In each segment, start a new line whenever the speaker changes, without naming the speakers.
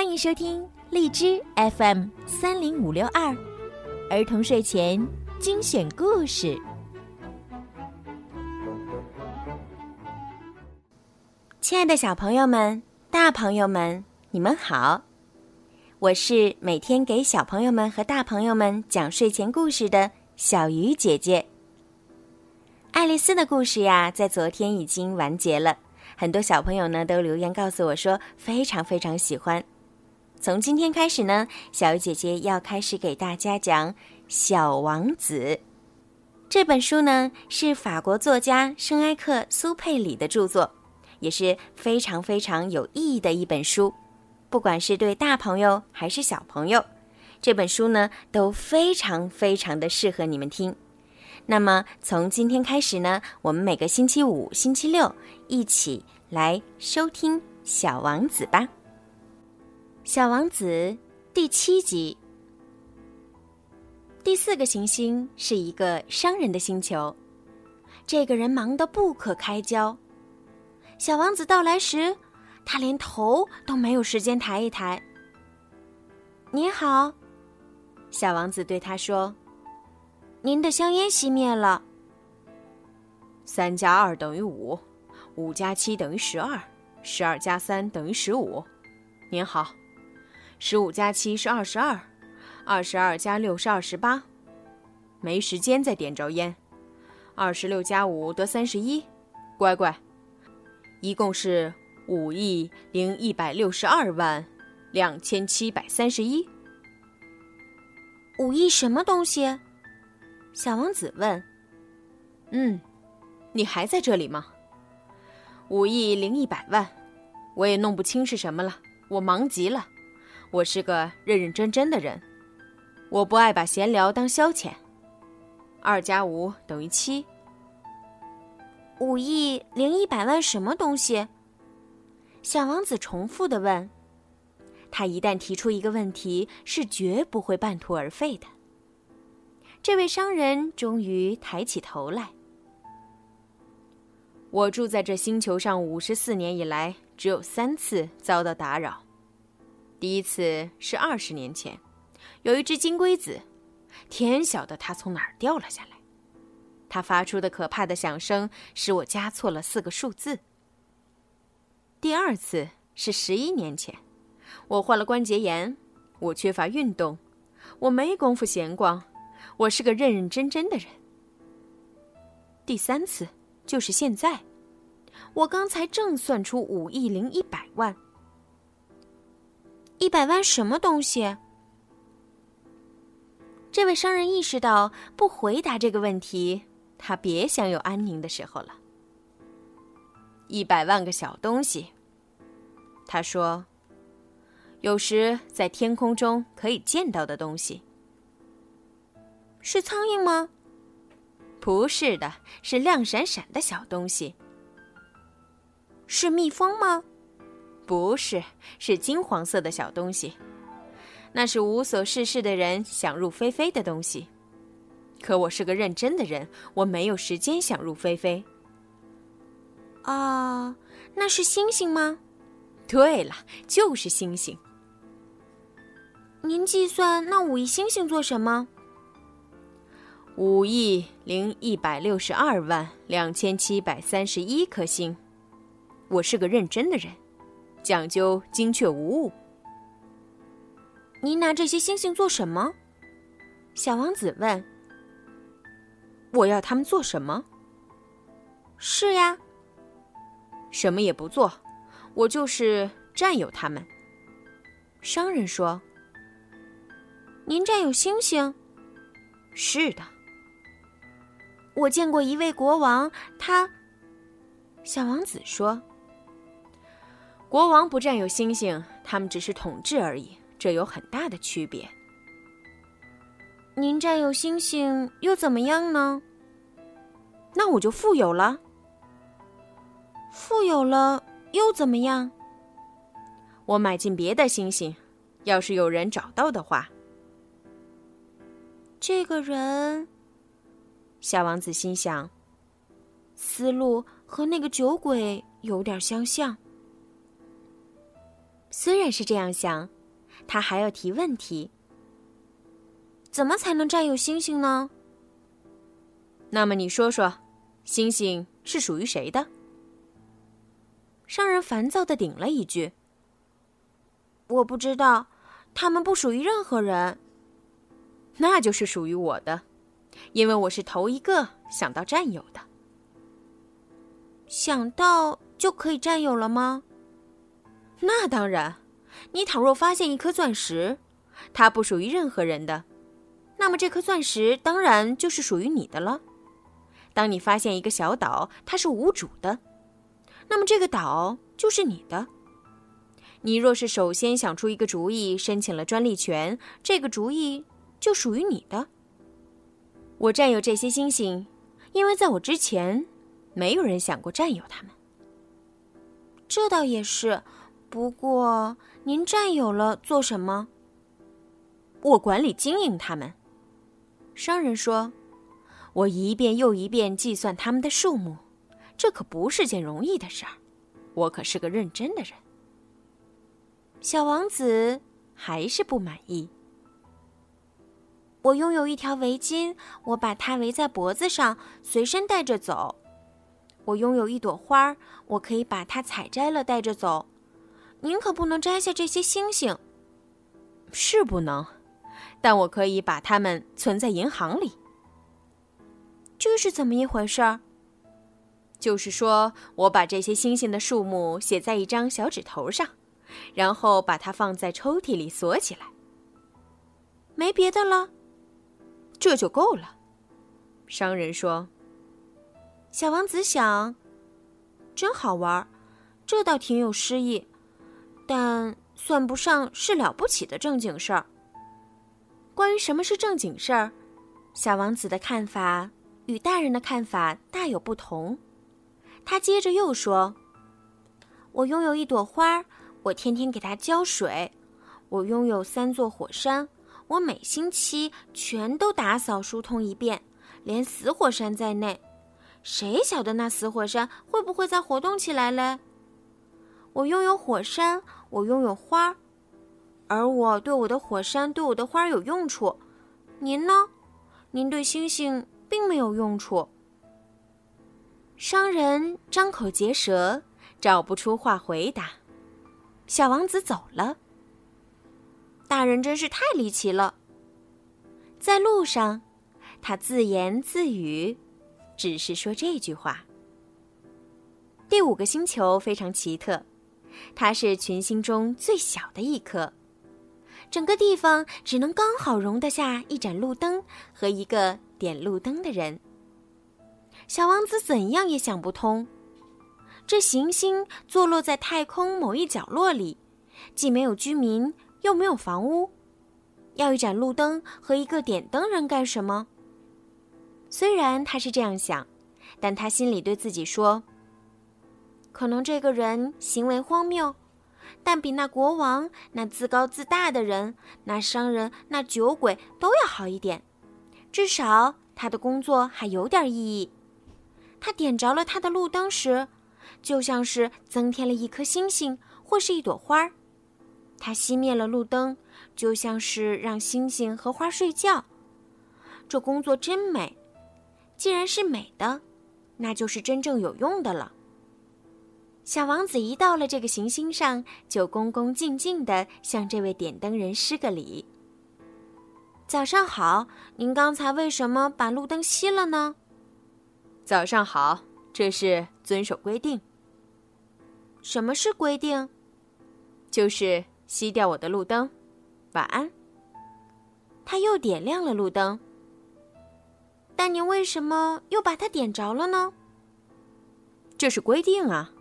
欢迎收听荔枝 FM 三零五六二儿童睡前精选故事。亲爱的小朋友们、大朋友们，你们好！我是每天给小朋友们和大朋友们讲睡前故事的小鱼姐姐。爱丽丝的故事呀，在昨天已经完结了，很多小朋友呢都留言告诉我说非常非常喜欢。从今天开始呢，小鱼姐姐要开始给大家讲《小王子》这本书呢，是法国作家圣埃克苏佩里的著作，也是非常非常有意义的一本书。不管是对大朋友还是小朋友，这本书呢都非常非常的适合你们听。那么从今天开始呢，我们每个星期五、星期六一起来收听《小王子》吧。小王子第七集。第四个行星是一个商人的星球，这个人忙得不可开交。小王子到来时，他连头都没有时间抬一抬。你好，小王子对他说：“您的香烟熄灭了。”
三加二等于五，五加七等于十二，十二加三等于十五。您好。十五加七是二十二，二十二加六是二十八，没时间再点着烟。二十六加五得三十一，乖乖，一共是五亿零一百六十二万两千七百三十一。
五亿什么东西？小王子问。
嗯，你还在这里吗？五亿零一百万，我也弄不清是什么了，我忙极了。我是个认认真真的人，我不爱把闲聊当消遣。二加五等于七。
五亿零一百万什么东西？小王子重复的问。他一旦提出一个问题，是绝不会半途而废的。这位商人终于抬起头来。
我住在这星球上五十四年以来，只有三次遭到打扰。第一次是二十年前，有一只金龟子，天晓得它从哪儿掉了下来。它发出的可怕的响声使我加错了四个数字。第二次是十一年前，我患了关节炎，我缺乏运动，我没工夫闲逛，我是个认认真真的人。第三次就是现在，我刚才正算出五亿零一百万。
一百万什么东西？这位商人意识到，不回答这个问题，他别想有安宁的时候了。
一百万个小东西，他说：“有时在天空中可以见到的东西，
是苍蝇吗？
不是的，是亮闪闪的小东西。
是蜜蜂吗？”
不是，是金黄色的小东西，那是无所事事的人想入非非的东西。可我是个认真的人，我没有时间想入非非。
啊，那是星星吗？
对了，就是星星。
您计算那五亿星星做什么？
五亿零一百六十二万两千七百三十一颗星。我是个认真的人。讲究精确无误。
您拿这些星星做什么？小王子问。
我要他们做什么？
是呀，
什么也不做，我就是占有他们。
商人说：“您占有星星？”
是的，
我见过一位国王，他。小王子说。
国王不占有星星，他们只是统治而已，这有很大的区别。
您占有星星又怎么样呢？
那我就富有了。
富有了又怎么样？
我买进别的星星，要是有人找到的话。
这个人，小王子心想，思路和那个酒鬼有点相像。虽然是这样想，他还要提问题：怎么才能占有星星呢？
那么你说说，星星是属于谁的？
商人烦躁的顶了一句：“我不知道，他们不属于任何人。”
那就是属于我的，因为我是头一个想到占有的。
想到就可以占有了吗？
那当然。你倘若发现一颗钻石，它不属于任何人的，那么这颗钻石当然就是属于你的了。当你发现一个小岛，它是无主的，那么这个岛就是你的。你若是首先想出一个主意，申请了专利权，这个主意。就属于你的。我占有这些星星，因为在我之前，没有人想过占有它们。
这倒也是，不过您占有了做什么？
我管理经营它们。商人说：“我一遍又一遍计算它们的数目，这可不是件容易的事儿。我可是个认真的人。”
小王子还是不满意。我拥有一条围巾，我把它围在脖子上，随身带着走。我拥有一朵花，我可以把它采摘了带着走。您可不能摘下这些星星，
是不能，但我可以把它们存在银行里。
这是怎么一回事儿？
就是说我把这些星星的数目写在一张小纸头上，然后把它放在抽屉里锁起来。
没别的了。
这就够了，商人说。
小王子想，真好玩，这倒挺有诗意，但算不上是了不起的正经事儿。关于什么是正经事儿，小王子的看法与大人的看法大有不同。他接着又说：“我拥有一朵花，我天天给它浇水；我拥有三座火山。”我每星期全都打扫疏通一遍，连死火山在内。谁晓得那死火山会不会再活动起来嘞？我拥有火山，我拥有花，而我对我的火山、对我的花有用处。您呢？您对星星并没有用处。商人张口结舌，找不出话回答。小王子走了。大人真是太离奇了。在路上，他自言自语，只是说这句话。第五个星球非常奇特，它是群星中最小的一颗，整个地方只能刚好容得下一盏路灯和一个点路灯的人。小王子怎样也想不通，这行星坐落在太空某一角落里，既没有居民。又没有房屋，要一盏路灯和一个点灯人干什么？虽然他是这样想，但他心里对自己说：“可能这个人行为荒谬，但比那国王、那自高自大的人、那商人、那酒鬼都要好一点。至少他的工作还有点意义。他点着了他的路灯时，就像是增添了一颗星星或是一朵花儿。”他熄灭了路灯，就像是让星星和花睡觉。这工作真美，既然是美的，那就是真正有用的了。小王子一到了这个行星上，就恭恭敬敬地向这位点灯人施个礼。早上好，您刚才为什么把路灯熄了呢？
早上好，这是遵守规定。
什么是规定？
就是。熄掉我的路灯，晚安。
他又点亮了路灯，但您为什么又把它点着了呢？
这是规定啊。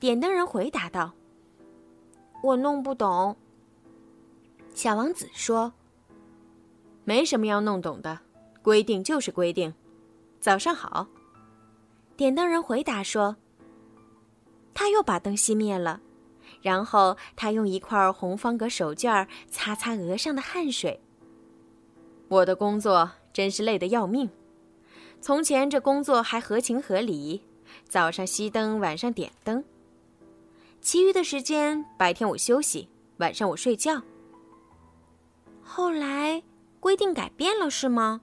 点灯人回答道：“我弄不懂。”小王子说：“
没什么要弄懂的，规定就是规定。”早上好。
点灯人回答说：“他又把灯熄灭了。”然后他用一块红方格手绢擦擦额上的汗水。
我的工作真是累得要命。从前这工作还合情合理，早上熄灯，晚上点灯。其余的时间，白天我休息，晚上我睡觉。
后来规定改变了，是吗？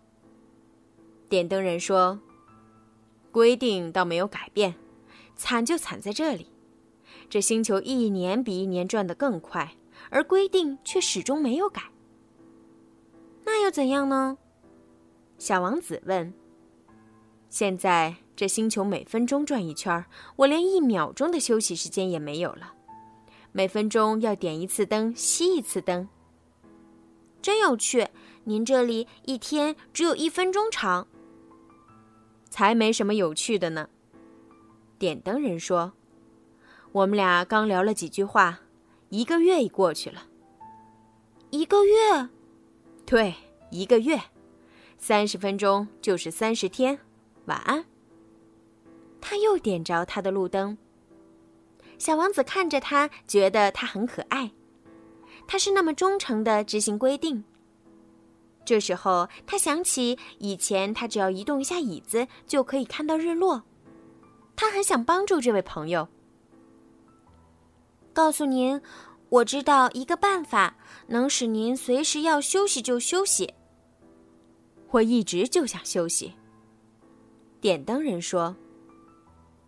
点灯人说：“规定倒没有改变，惨就惨在这里，这星球一年比一年转得更快，而规定却始终没有改。
那又怎样呢？”
小王子问。现在这星球每分钟转一圈，我连一秒钟的休息时间也没有了。每分钟要点一次灯，熄一次灯。
真有趣！您这里一天只有一分钟长。
才没什么有趣的呢。点灯人说：“我们俩刚聊了几句话，一个月已过去了。
一个月？
对，一个月。三十分钟就是三十天。”晚安。
他又点着他的路灯。小王子看着他，觉得他很可爱。他是那么忠诚的执行规定。这时候，他想起以前他只要移动一下椅子就可以看到日落。他很想帮助这位朋友。告诉您，我知道一个办法，能使您随时要休息就休息。
我一直就想休息。点灯人说：“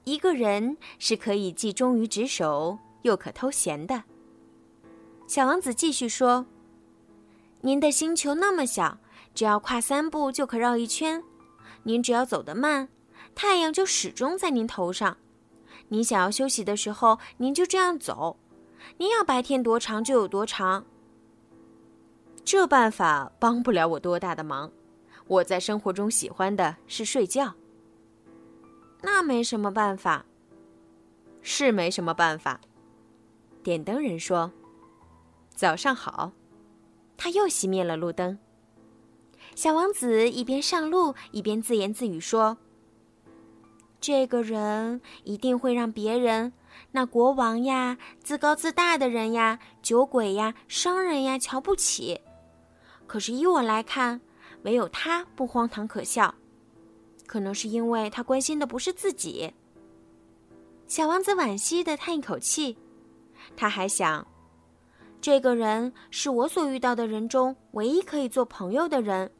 一个人是可以既忠于职守，又可偷闲的。”小王子继续说：“您的星球那么小，只要跨三步就可绕一圈。您只要走得慢，太阳就始终在您头上。您想要休息的时候，您就这样走。您要白天多长就有多长。
这办法帮不了我多大的忙。我在生活中喜欢的是睡觉。”
那没什么办法，
是没什么办法。点灯人说：“早上好。”
他又熄灭了路灯。小王子一边上路，一边自言自语说：“这个人一定会让别人，那国王呀、自高自大的人呀、酒鬼呀、商人呀瞧不起。可是依我来看，唯有他不荒唐可笑。”可能是因为他关心的不是自己。小王子惋惜的叹一口气，他还想，这个人是我所遇到的人中唯一可以做朋友的人，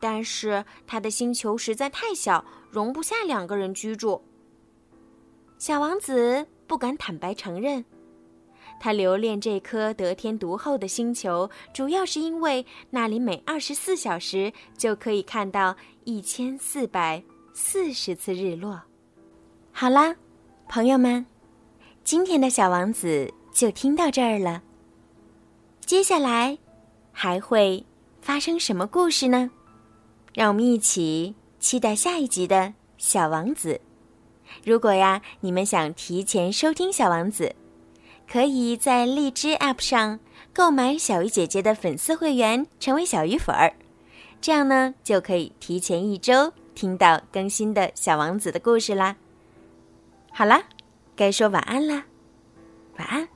但是他的星球实在太小，容不下两个人居住。小王子不敢坦白承认。他留恋这颗得天独厚的星球，主要是因为那里每二十四小时就可以看到一千四百四十次日落。好啦，朋友们，今天的小王子就听到这儿了。接下来还会发生什么故事呢？让我们一起期待下一集的小王子。如果呀，你们想提前收听小王子。可以在荔枝 App 上购买小鱼姐姐的粉丝会员，成为小鱼粉儿，这样呢就可以提前一周听到更新的小王子的故事啦。好啦，该说晚安啦，晚安。